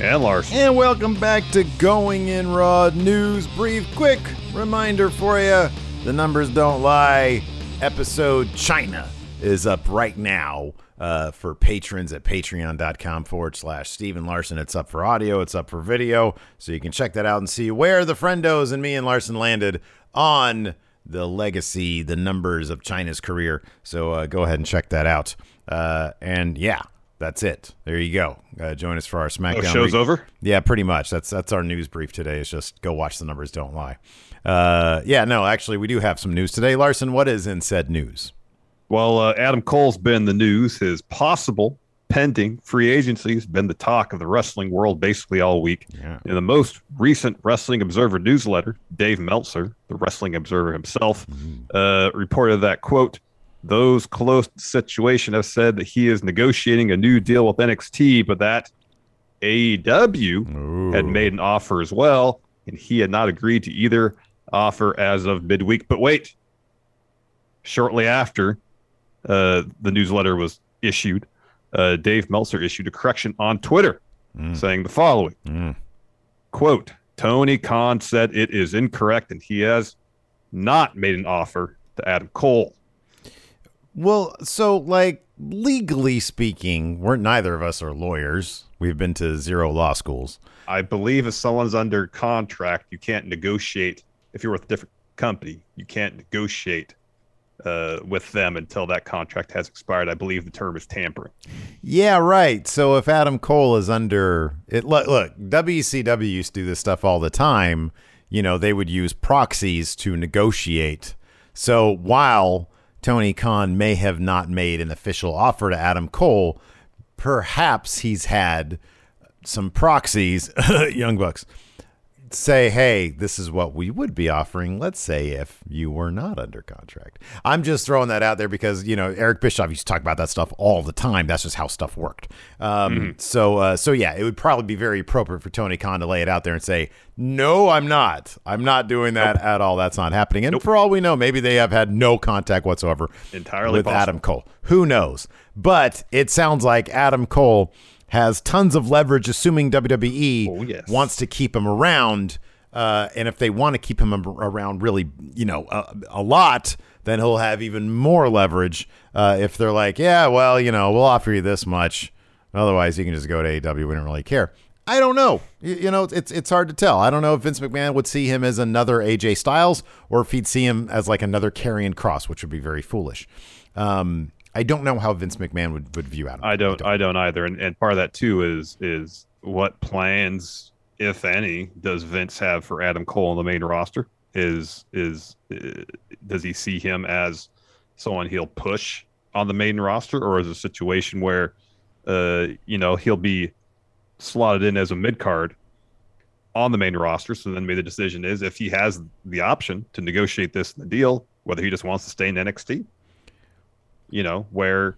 And Lars. And welcome back to Going in Raw News Brief. Quick reminder for you the numbers don't lie. Episode Chyna is up right now uh, for patrons at patreon.com forward slash Stephen Larson. It's up for audio, it's up for video. So you can check that out and see where the friendos and me and Larson landed on the legacy, the numbers of Chyna's career. So uh, go ahead and check that out. Uh, and yeah, that's it. There you go. Uh, join us for our SmackDown. Oh, show's re- over. Yeah, pretty much. That's that's our news brief today. Is just go watch the numbers. Don't lie. Uh, yeah, no, actually, we do have some news today. Larson, what is in said news? Well, uh, Adam Cole's been the news. His possible pending free agency has been the talk of the wrestling world basically all week. Yeah. In the most recent Wrestling Observer newsletter, Dave Meltzer, the Wrestling Observer himself, uh, reported that quote. Those close to the situation have said that he is negotiating a new deal with NXT, but that AEW had made an offer as well, and he had not agreed to either offer as of midweek. But wait, shortly after uh, the newsletter was issued, uh, Dave Meltzer issued a correction on Twitter Mm. saying the following Mm. quote, Tony Khan said it is incorrect and he has not made an offer to Adam Cole. Well, so like legally speaking, we're neither of us are lawyers. We've been to zero law schools. I believe if someone's under contract, you can't negotiate. If you're with a different company, you can't negotiate uh, with them until that contract has expired. I believe the term is tampering. Yeah, right. So if Adam Cole is under it, look, look, WCW used to do this stuff all the time. You know, they would use proxies to negotiate. So while Tony Khan may have not made an official offer to Adam Cole, perhaps he's had some proxies, Young Bucks, say, hey, this is what we would be offering. Let's say if you were not under contract. I'm just throwing that out there because, you know, Eric Bischoff used to talk about that stuff all the time. That's just how stuff worked. Um, So, uh, so yeah, it would probably be very appropriate for Tony Khan to lay it out there and say, no, I'm not. I'm not doing that at all. That's not happening. And for all we know, maybe they have had no contact whatsoever Entirely with possible. Adam Cole. Who knows? But it sounds like Adam Cole has tons of leverage, assuming WWE Oh, yes. wants to keep him around. Uh, and if they want to keep him around really, you know, a, a lot, then he'll have even more leverage. Uh, if they're like, yeah, well, you know, we'll offer you this much. Otherwise, you can just go to AEW. We don't really care. I don't know. You, you know, it's it's hard to tell. I don't know if Vince McMahon would see him as another AJ Styles or if he'd see him as like another Karrion Kross, which would be very foolish. Um, I don't know how Vince McMahon would, would view Adam. I don't, I don't either. And, and part of that too is is what plans, if any, does Vince have for Adam Cole on the main roster? Is is uh, does he see him as someone he'll push on the main roster, or is a situation where, uh, you know, he'll be slotted in as a mid card on the main roster? So then maybe the decision is if he has the option to negotiate this in the deal, whether he just wants to stay in NXT. You know, where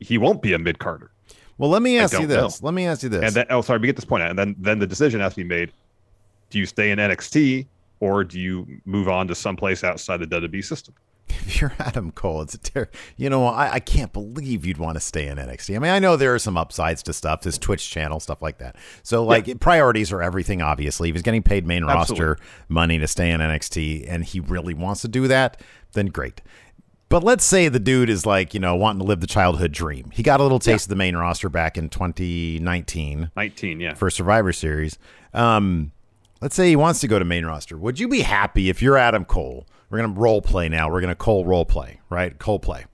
he won't be a mid Carter. Well, let me ask you this. Let me ask you this. And then, oh, sorry, we get this point out, and then then the decision has to be made: do you stay in NXT or do you move on to someplace outside the WWE system? if you're Adam Cole, it's a ter- you know, I, I can't believe you'd want to stay in NXT. I mean, I know there are some upsides to stuff, his Twitch channel, stuff like that. So, like, yeah. priorities are everything, obviously. If he's getting paid main Absolutely. roster money to stay in NXT and he really wants to do that, then great. But let's say the dude is like, you know, wanting to live the childhood dream. He got a little taste yeah. of the main roster back in 2019. 19, yeah. For Survivor Series. Um, let's say he wants to go to main roster. Would you be happy if you're Adam Cole? We're going to role play now. We're going to Cole role play, right? Cole play.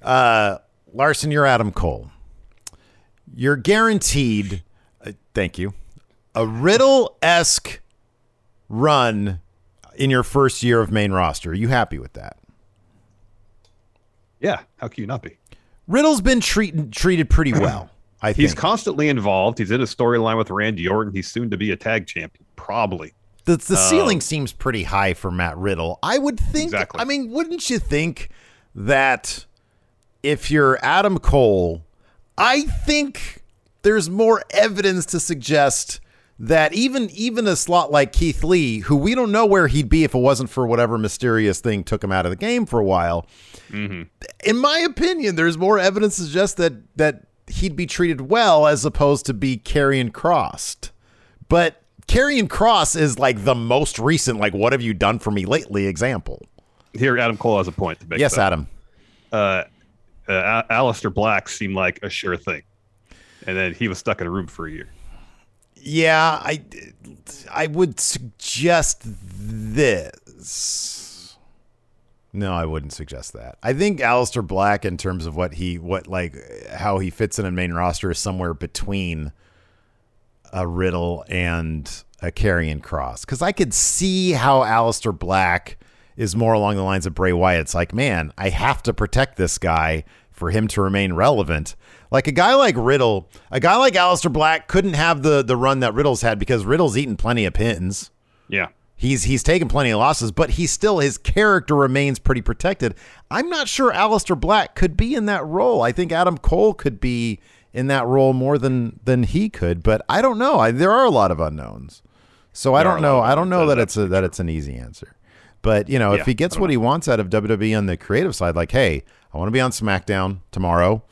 Uh, Larson, you're Adam Cole. You're guaranteed, uh, thank you, a Riddle esque run in your first year of main roster. Are you happy with that? Yeah, how can you not be? Riddle's been treated treated pretty well. I think. He's constantly involved. He's in a storyline with Randy Orton. He's soon to be a tag champion, probably. The the um, ceiling seems pretty high for Matt Riddle. I would think. Exactly. I mean, wouldn't you think that if you're Adam Cole, I think there's more evidence to suggest that even even a slot like Keith Lee, who we don't know where he'd be if it wasn't for whatever mysterious thing took him out of the game for a while. Mm-hmm. In my opinion, there's more evidence to suggest that that he'd be treated well as opposed to be Karrion crossed. But Karrion Kross is like the most recent, like, what have you done for me lately example. Here, Adam Cole has a point to make. Yes, Adam. Uh, uh, Aleister Black seemed like a sure thing. And then he was stuck in a room for a year. Yeah, I, I would suggest this. No, I wouldn't suggest that. I think Aleister Black, in terms of what he, what like how he fits in a main roster, is somewhere between a Riddle and a Karrion Kross. because I could see how Aleister Black is more along the lines of Bray Wyatt. It's like, man, I have to protect this guy for him to remain relevant. Like a guy like Riddle, a guy like Aleister Black couldn't have the the run that Riddle's had because Riddle's eaten plenty of pins. Yeah. He's he's taken plenty of losses, but he still his character remains pretty protected. I'm not sure Aleister Black could be in that role. I think Adam Cole could be in that role more than than he could. But I don't know. I, there are a lot of unknowns, so I don't know. I don't know that it's a, that it's an easy answer. But you know, yeah, if he gets what know. he wants out of WWE on the creative side, like, hey, I want to be on SmackDown tomorrow,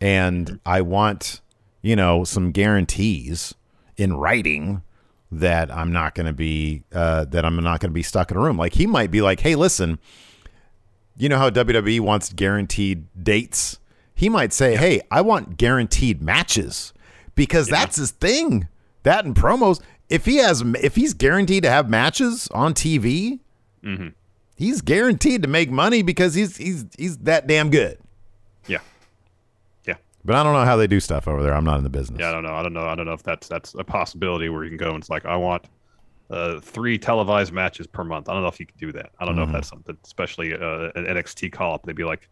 and I want you know some guarantees in writing that I'm not going to be uh, that I'm not going to be stuck in a room. Like he might be like, hey, listen, you know how WWE wants guaranteed dates he might say, "Hey, I want guaranteed matches." Because yeah. that's his thing. That and promos. If he has if he's guaranteed to have matches on TV, mm-hmm. He's guaranteed to make money because he's he's he's that damn good. Yeah. Yeah. But I don't know how they do stuff over there. I'm not in the business. Yeah, I don't know. I don't know. I don't know if that's that's a possibility where you can go and it's like I want uh, three televised matches per month. I don't know if you can do that. I don't mm-hmm. know if mm-hmm. that's something, especially uh, an NXT call up. They'd be like,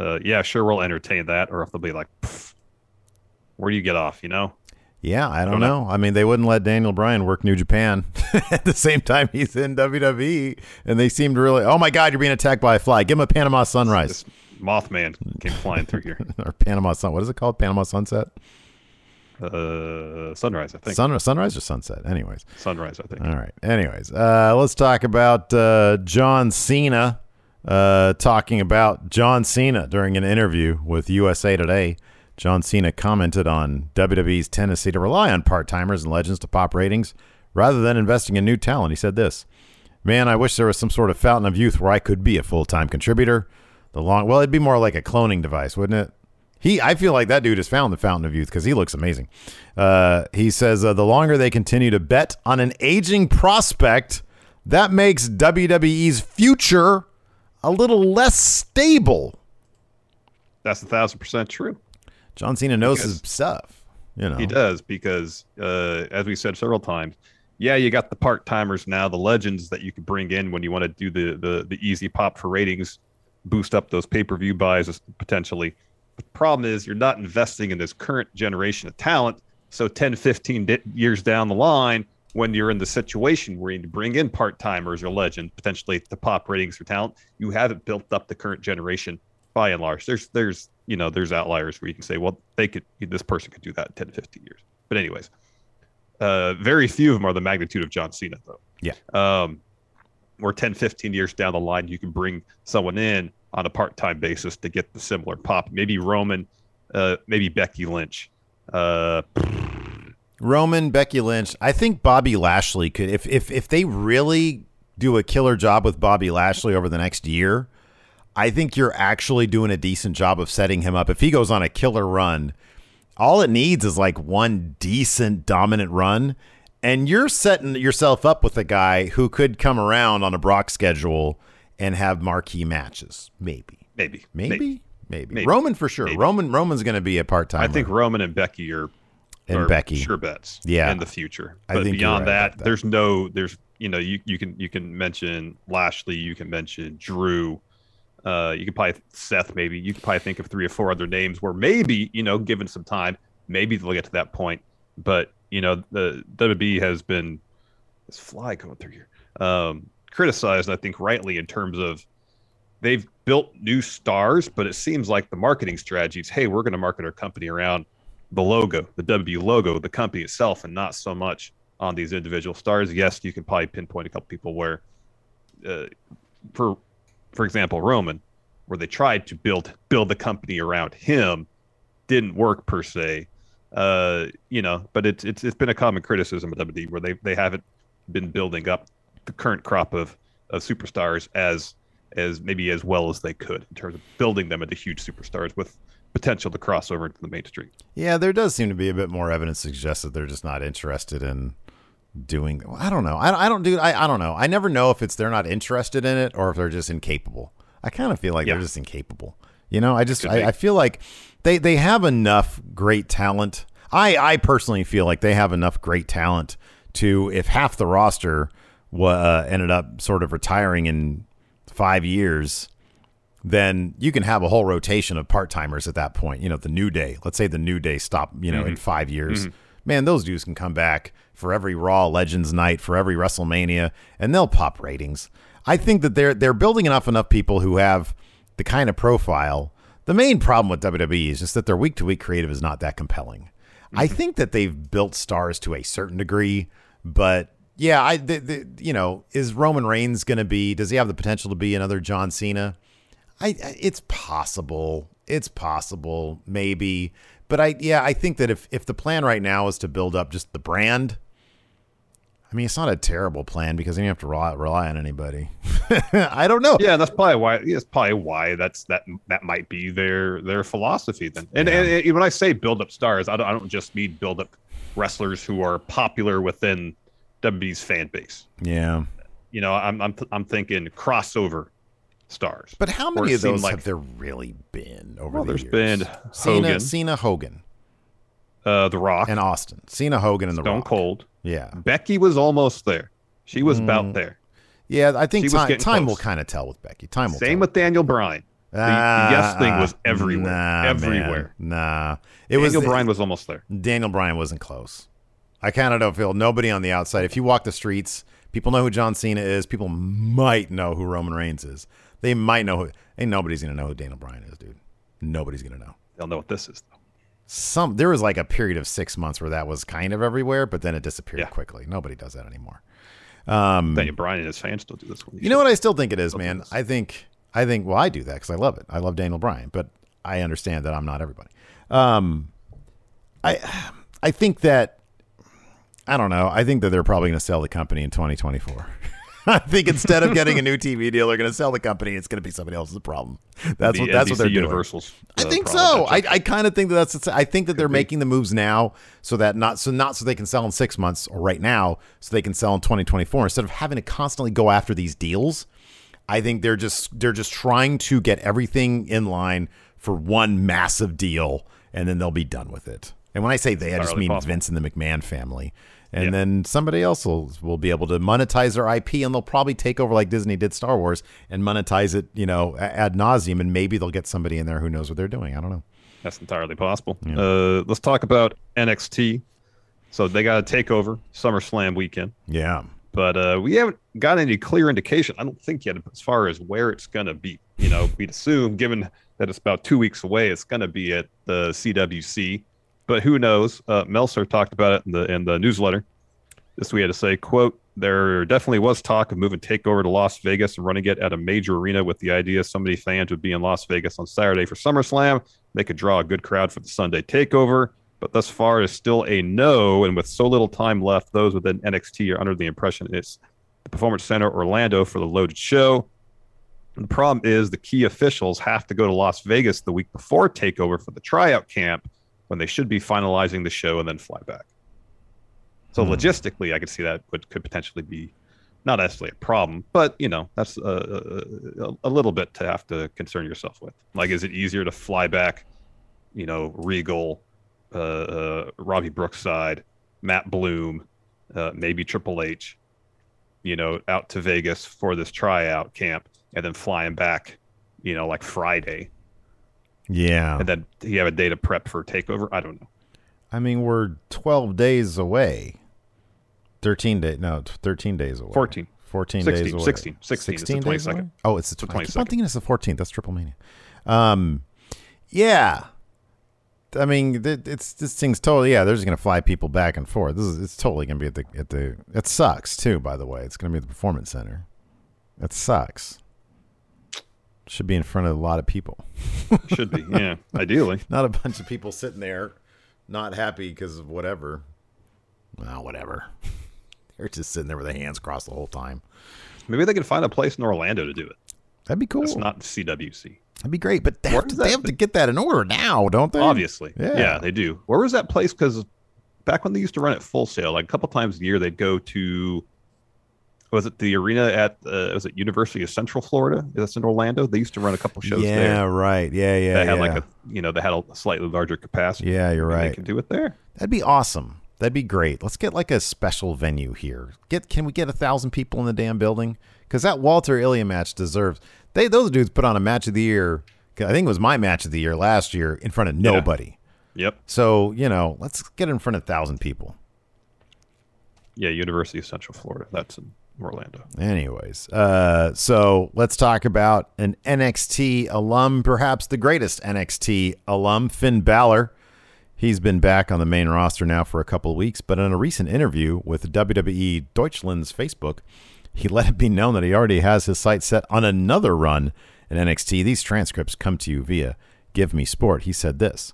uh, yeah, sure, we'll entertain that. Or if they'll be like, where do you get off? You know? Yeah, I don't, don't know. know. I mean, they wouldn't let Daniel Bryan work New Japan at the same time he's in WWE, and they seemed really. Oh my God, you're being attacked by a fly. Give him a Panama Sunrise. This Mothman came flying through here. or Panama Sun. What is it called? Panama Sunset. Uh, sunrise, I think. Sun, sunrise or sunset? Anyways, sunrise, I think. All right. Anyways, uh, let's talk about uh, John Cena uh, talking about John Cena during an interview with USA Today. John Cena commented on WWE's tendency to rely on part timers and legends to pop ratings rather than investing in new talent. He said this Man, I wish there was some sort of fountain of youth where I could be a full time contributor. The long, well, it'd be more like a cloning device, wouldn't it? He, I feel like that dude has found the fountain of youth because he looks amazing. Uh, he says uh, the longer they continue to bet on an aging prospect, that makes WWE's future a little less stable. That's a thousand percent true. John Cena knows because his stuff. You know he does because, uh, as we said several times, yeah, you got the part timers now, the legends that you could bring in when you want to do the the the easy pop for ratings, boost up those pay per view buys potentially. But the problem is you're not investing in this current generation of talent. So 10, 15 di- years down the line, when you're in the situation where you bring in part timers or legend potentially to pop ratings for talent, you haven't built up the current generation by and large. There's there's you know there's outliers where you can say, well, they could this person could do that in 10 to 15 years. But anyways, uh, very few of them are the magnitude of John Cena though. Yeah. Um, or 10, 15 years down the line, you can bring someone in on a part time basis to get the similar pop. Maybe Roman, uh, maybe Becky Lynch. Uh, Roman, Becky Lynch. I think Bobby Lashley could if if if they really do a killer job with Bobby Lashley over the next year, I think you're actually doing a decent job of setting him up. If he goes on a killer run, all it needs is like one decent dominant run and you're setting yourself up with a guy who could come around on a Brock schedule and have marquee matches. Maybe. Maybe. Maybe. Maybe. Maybe. maybe. Roman for sure. Maybe. Roman Roman's going to be a part time. I think Roman and Becky are and Becky sure bets. Yeah. In the future. But beyond right that, that, there's no there's you know you you can you can mention Lashley, you can mention Drew. Uh, you could probably Seth maybe. You could probably think of three or four other names where maybe you know given some time, maybe they'll get to that point. But you know, the WB has been this fly going through here, um, criticized, I think rightly, in terms of they've built new stars, but it seems like the marketing strategy is, hey, we're going to market our company around the logo, the W logo, the company itself, and not so much on these individual stars. Yes, you can probably pinpoint a couple people where, uh, for for example, Roman, where they tried to build build the company around him, didn't work per se. Uh, you know, but it's it's it's been a common criticism of WWE where they they haven't been building up the current crop of of superstars as as maybe as well as they could in terms of building them into huge superstars with potential to cross over into the mainstream. Yeah, there does seem to be a bit more evidence to suggest that they're just not interested in doing. I don't know. I, I don't do. I, I don't know. I never know if it's they're not interested in it or if they're just incapable. I kind of feel like yeah. they're just incapable. You know, I just I, I, feel like they they have enough great talent. I I personally feel like they have enough great talent to if half the roster uh, ended up sort of retiring in five years, then you can have a whole rotation of part timers at that point. You know, the new day. Let's say the new day stop. You know, mm-hmm. in five years. Mm-hmm. Man, those dudes can come back for every Raw Legends night, for every WrestleMania, and they'll pop ratings. I think that they're they're building enough enough people who have the kind of profile the main problem with WWE is just that their week to week creative is not that compelling. Mm-hmm. I think that they've built stars to a certain degree, but yeah, I the, the, you know, is Roman Reigns going to be? Does he have the potential to be another John Cena? I it's possible. It's possible, maybe. But I yeah, I think that if if the plan right now is to build up just the brand, I mean, it's not a terrible plan because then you have to rely, rely on anybody. I don't know. Yeah, that's probably why. That's probably why that's that. That might be their their philosophy then. And, yeah. and, and when I say build up stars, I don't, I don't just mean build up wrestlers who are popular within WWE's fan base. Yeah. You know, I'm I'm I'm thinking crossover stars. But how many of those like, have there really been over well, the there's years? been Cena, Hogan, Cena, Hogan, uh, The Rock, and Austin. Cena, Hogan, and The Stone Rock. Cold. Yeah. Becky was almost there. She was mm. about there. Yeah, I think time, time will kind of tell with Becky. Time will. Same with Daniel Bryan. The, uh, the yes thing was everywhere. Nah, everywhere. Man. Nah. It Daniel was Daniel Bryan was almost there. Daniel Bryan wasn't close. I kind of don't feel nobody on the outside. If you walk the streets, people know who John Cena is. People might know who Roman Reigns is. They might know who. Ain't nobody's gonna know who Daniel Bryan is, dude. Nobody's gonna know. They'll know what this is though some there was like a period of six months where that was kind of everywhere, but then it disappeared yeah. quickly. Nobody does that anymore. Um, Daniel Bryan and his fans still do this. One. You, you know what I still think it is, man. I think I think well, I do that because I love it. I love Daniel Bryan, but I understand that I'm not everybody. Um, I I think that I don't know. I think that they're probably going to sell the company in 2024. I think instead of getting a new TV deal, they're going to sell the company. It's going to be somebody else's problem. That's what that's NBC what they're Universal's, doing. I uh, think so. I, I kind of think that that's. I think that Could they're be. making the moves now so that not so not so they can sell in six months or right now so they can sell in 2024 instead of having to constantly go after these deals. I think they're just they're just trying to get everything in line for one massive deal, and then they'll be done with it. And when I say they, I just mean possible. Vince and the McMahon family and yeah. then somebody else will will be able to monetize their IP, and they'll probably take over like Disney did Star Wars and monetize it, you know, ad nauseum, and maybe they'll get somebody in there who knows what they're doing. I don't know. That's entirely possible. Yeah. Uh, let's talk about NXT. So they got a takeover SummerSlam weekend. Yeah. But uh, we haven't got any clear indication. I don't think yet as far as where it's going to be. You know, we'd assume, given that it's about two weeks away, it's going to be at the CWC but who knows? Uh, Meltzer talked about it in the in the newsletter. This we had to say, quote, there definitely was talk of moving Takeover to Las Vegas and running it at a major arena with the idea so many fans would be in Las Vegas on Saturday for SummerSlam. They could draw a good crowd for the Sunday Takeover. But thus far it's still a no. And with so little time left, those within NXT are under the impression it's the Performance Center Orlando for the loaded show. And the problem is the key officials have to go to Las Vegas the week before Takeover for the tryout camp when they should be finalizing the show and then fly back. So Hmm. logistically, I could see that would could potentially be not necessarily a problem, but you know that's a, a, a little bit to have to concern yourself with. Like, is it easier to fly back, you know, Regal, uh, uh, Robbie Brookside, Matt Bloom, uh, maybe Triple H, you know, out to Vegas for this tryout camp, and then flying back, you know, like Friday, Yeah. and then you have a day to prep for Takeover. I don't know. I mean, we're 12 days away. 13 days. No, 13 days away. 14. 14 16, days away. 16, 16, it's the 16 days 22nd. away? Oh, it's the, The tw- I keep on 22nd. thinking it's the 14th. That's Triple Mania. Um, yeah. I mean, it's this thing's totally yeah. They're just gonna fly people back and forth. This is it's totally gonna be at the at the. It sucks too. By the way, it's gonna be at the performance center. It sucks. Should be in front of a lot of people, Should be, yeah, ideally. not a bunch of people sitting there, not happy because of whatever. Well, whatever. They're just sitting there with their hands crossed the whole time. Maybe they could find a place in Orlando to do it. That'd be cool. It's not CWC. That'd be great, but they, have to, they have to get that in order now, don't they? Obviously. Yeah. Yeah. they do. Where was that place? Because back when they used to run it Full Sail, like a couple times a year, they'd go to, was it the arena at, uh, was it University of Central Florida? Is that's in Orlando. They used to run a couple shows yeah, there. Yeah, right. Yeah, yeah, yeah. had like a, you know, they had a slightly larger capacity. yeah, you're right. They can do it there. That'd be awesome. That'd be great. Let's get like a special venue here. Get can we get a thousand people in the damn building? Because that Walter Ilja match deserves. They those dudes put on a match of the year. I think it was my match of the year last year in front of Yeah. nobody. Yep. So you know, let's get in front of a thousand people. Yeah, University of Central Florida. That's in Orlando. Anyways, uh, so let's talk about an NXT alum, perhaps the greatest NXT alum, Finn Balor. He's been back on the main roster now for a couple weeks, but in a recent interview with WWE Deutschland's Facebook, he let it be known that he already has his sights set on another run in NXT. These transcripts come to you via Give Me Sport. He said this.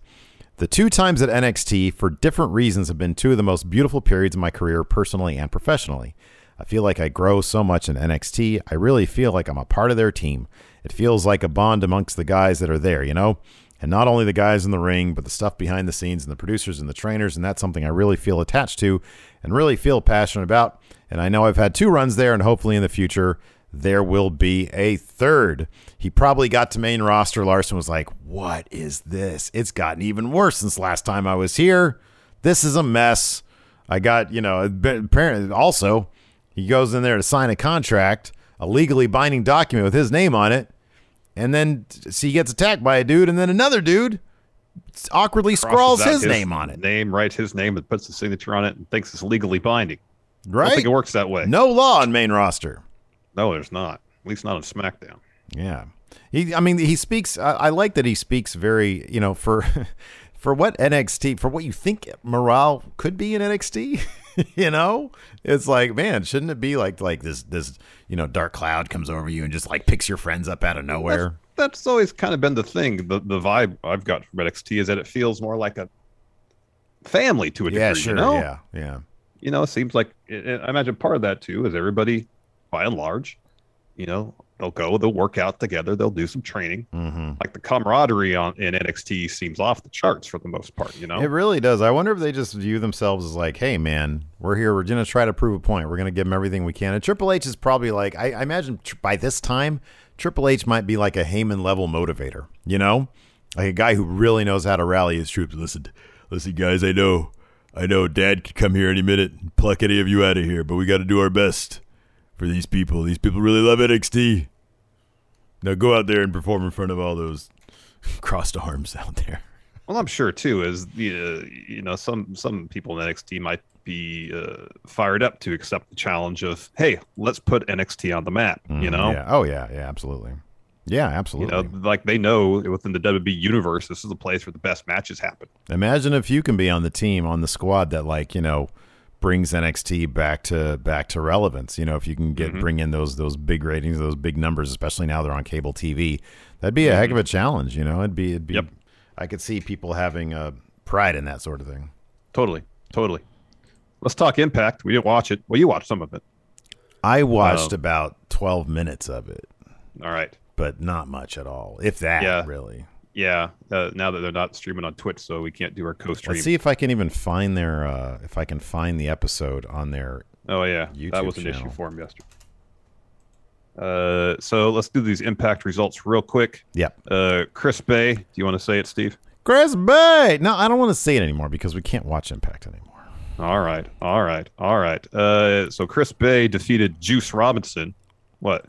The two times at NXT, for different reasons, have been two of the most beautiful periods of my career, personally and professionally. I feel like I grow so much in NXT. I really feel like I'm a part of their team. It feels like a bond amongst the guys that are there, you know? And not only the guys in the ring, but the stuff behind the scenes and the producers and the trainers. And that's something I really feel attached to and really feel passionate about. And I know I've had two runs there, and hopefully in the future, there will be a third. He probably got to main roster. Larson was like, What is this? It's gotten even worse since last time I was here. This is a mess. I got, you know, apparently also, he goes in there to sign a contract, a legally binding document with his name on it. And then see, he gets attacked by a dude, and then another dude awkwardly scrawls Crosses his, name on it. Name, writes his name, and puts the signature on it, and thinks it's legally binding. Right? I don't think it works that way. No law on main roster. No, there's not. At least not on SmackDown. Yeah. He, I mean, he speaks. I, I like that he speaks very, you know, for for what NXT, for what you think morale could be in NXT. you know, it's like, man, shouldn't it be like like this this you know dark cloud comes over you and just like picks your friends up out of nowhere? That's always kind of been the thing. The the vibe I've got from NXT is that it feels more like a family to a degree. Yeah, sure. You know? Yeah, yeah. You know, it seems like I imagine part of that too is everybody, by and large, you know, they'll go, they'll work out together, they'll do some training. hmm Like the camaraderie on in NXT seems off the charts for the most part. You know, It really does. I wonder if they just view themselves as like, hey, man, we're here. We're to try to prove a point. We're to give them everything we can. And Triple H is probably like, I, I imagine tr- by this time, Triple H might be like a Heyman level motivator, you know? Like a guy who really knows how to rally his troops. Listen, listen, guys, I know, I know dad could come here any minute and pluck any of you out of here, but we got to do our best for these people. These people really love NXT. Now go out there and perform in front of all those crossed arms out there. Well, I'm sure too is the uh, you know some some people in NXT might be uh, fired up to accept the challenge of hey, let's put NXT on the map. You know, Mm, Yeah. Oh yeah. Yeah. Absolutely. Yeah. absolutely. you know, like they know within the WWE universe, this is the place where the best matches happen. Imagine if you can be on the team on the squad that like you know brings NXT back to back to relevance. You know, if you can get Mhm. bring in those those big ratings, those big numbers, especially now they're on cable TV, that'd be a heck of a challenge. You know, it'd be it'd be. Yep. I could see people having uh, pride in that sort of thing. Totally, totally. Let's talk Impact. We didn't watch it. Well, you watched some of it. I watched Um, about twelve minutes of it, All right. but not much at all, if that Yeah. really. Yeah. Uh, now that they're not streaming on Twitch, so we can't do our co-stream. Let's see if I can even find their uh, if I can find the episode on their. Oh yeah, YouTube that was an channel. issue for him yesterday. Uh, so let's do these Impact results real quick. Yep. Uh, Chris Bey, do you want to say it, Steve? Chris Bey. No, I don't want to say it anymore because we can't watch Impact anymore. All right, all right, all right. Uh, so Chris Bey defeated Juice Robinson. What?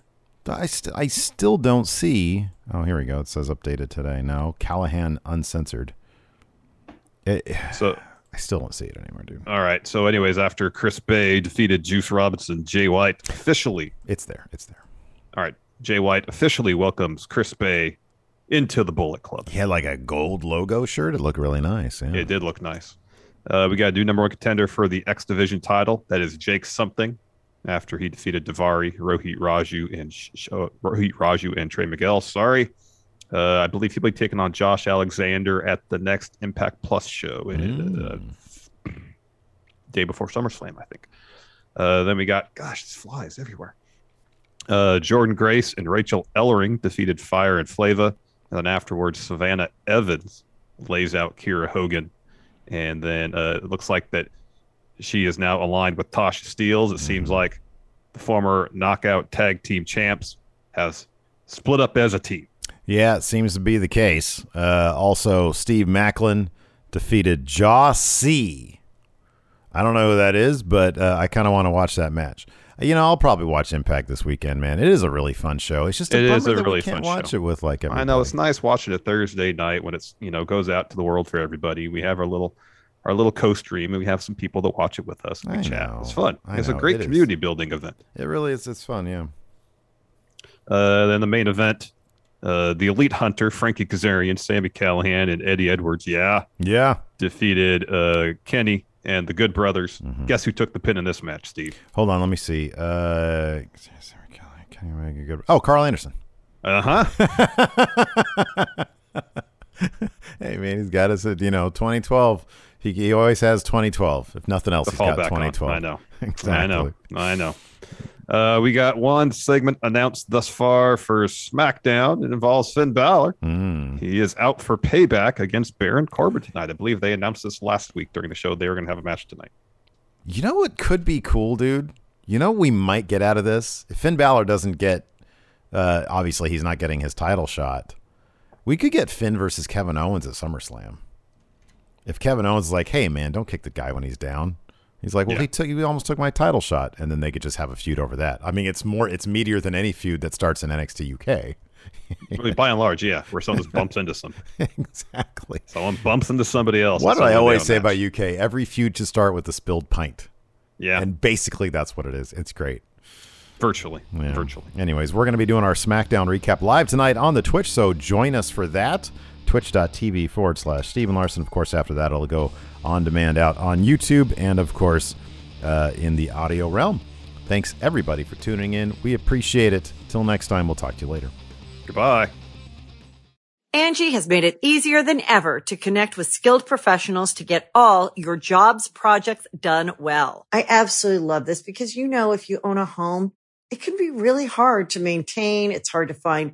I, st- I still don't see. Oh, here we go. It says updated today. No, Callahan uncensored. It, So I still don't see it anymore, dude. all right. So anyways, after Chris Bey defeated Juice Robinson, Jay White officially. It's there. It's there. All right, Jay White officially welcomes Chris Bey into the Bullet Club. He had like a gold logo shirt. It looked really nice. Yeah. It did look nice. Uh, we got a new number one contender for the X Division title. That is Jake something. After he defeated Davari, Rohit Raju, and Sh- uh, Rohit Raju and Trey Miguel. Sorry, uh, I believe he'll be taking on Josh Alexander at the next Impact Plus show, uh, day before SummerSlam, I think. Uh, then we got, gosh, it's flies everywhere. Uh, Jordynne Grace and Rachel Ellering defeated Fire and Flava. And then afterwards, Savannah Evans lays out Kiera Hogan. And then uh, it looks like that she is now aligned with Tasha Steelz. It seems like the former knockout tag team champs has split up as a team. Yeah, it seems to be the case. Uh, also, Steve Maclin defeated Jaw C. I don't know who that is, but uh, I kind of want to watch that match. You know, I'll probably watch Impact this weekend, man. It is a really fun show. It's just a It is a really we can't fun watch show. it with like everybody. I know it's nice watching it Thursday night when it's you know goes out to the world for everybody. We have our little our little co-stream and we have some people that watch it with us. We I chat. know. It's fun. I it's know. a great It is. community building event. It really is. It's fun. Yeah. Uh, then the main event, uh, the Elite Hunter, Frankie Kazarian, Sami Callihan, and Eddie Edwards. Yeah, Yeah. defeated uh, Kenny and the Good Brothers. Mm-hmm. Guess who took the pin in this match, Steve? Hold on. Let me see. Uh, can you make a good? Oh, Karl Anderson. Uh huh. Hey man, he's got us at you know 2012. He, he always has 2012. If nothing else, he's got 2012. on. I know. exactly. I know. I know. Uh, we got one segment announced thus far for SmackDown. It involves Finn Balor. Mm. He is out for payback against Baron Corbin tonight. I believe they announced this last week during the show. They were going to have a match tonight. You know what could be cool, dude? You know what we might get out of this? If Finn Balor doesn't get, uh, obviously he's not getting his title shot. We could get Finn versus Kevin Owens at SummerSlam. If Kevin Owens is like, hey man, don't kick the guy when he's down. He's like, well, Yeah. he took, he almost took my title shot, and then they could just have a feud over that. I mean, it's more, it's meatier than any feud that starts in NXT UK. Mean, by and large, yeah, where someone just bumps into some, exactly. someone bumps into somebody else. What do I always match. say about UK? Every feud should start with a spilled pint, Yeah, and basically that's what it is. It's great. virtually, Yeah. virtually. Anyways, we're going to be doing our SmackDown recap live tonight on the Twitch, so join us for that. Twitch.tv forward slash Stephen Larson. Of course, after that, it'll go on demand out on YouTube and, of course, uh, in the audio realm. Thanks, everybody, for tuning in. We appreciate it. Till next time, we'll talk to you later. Goodbye. Angi has made it easier than ever to connect with skilled professionals to get all your jobs projects done well. I absolutely love this because, you know, if you own a home, it can be really hard to maintain. It's hard to find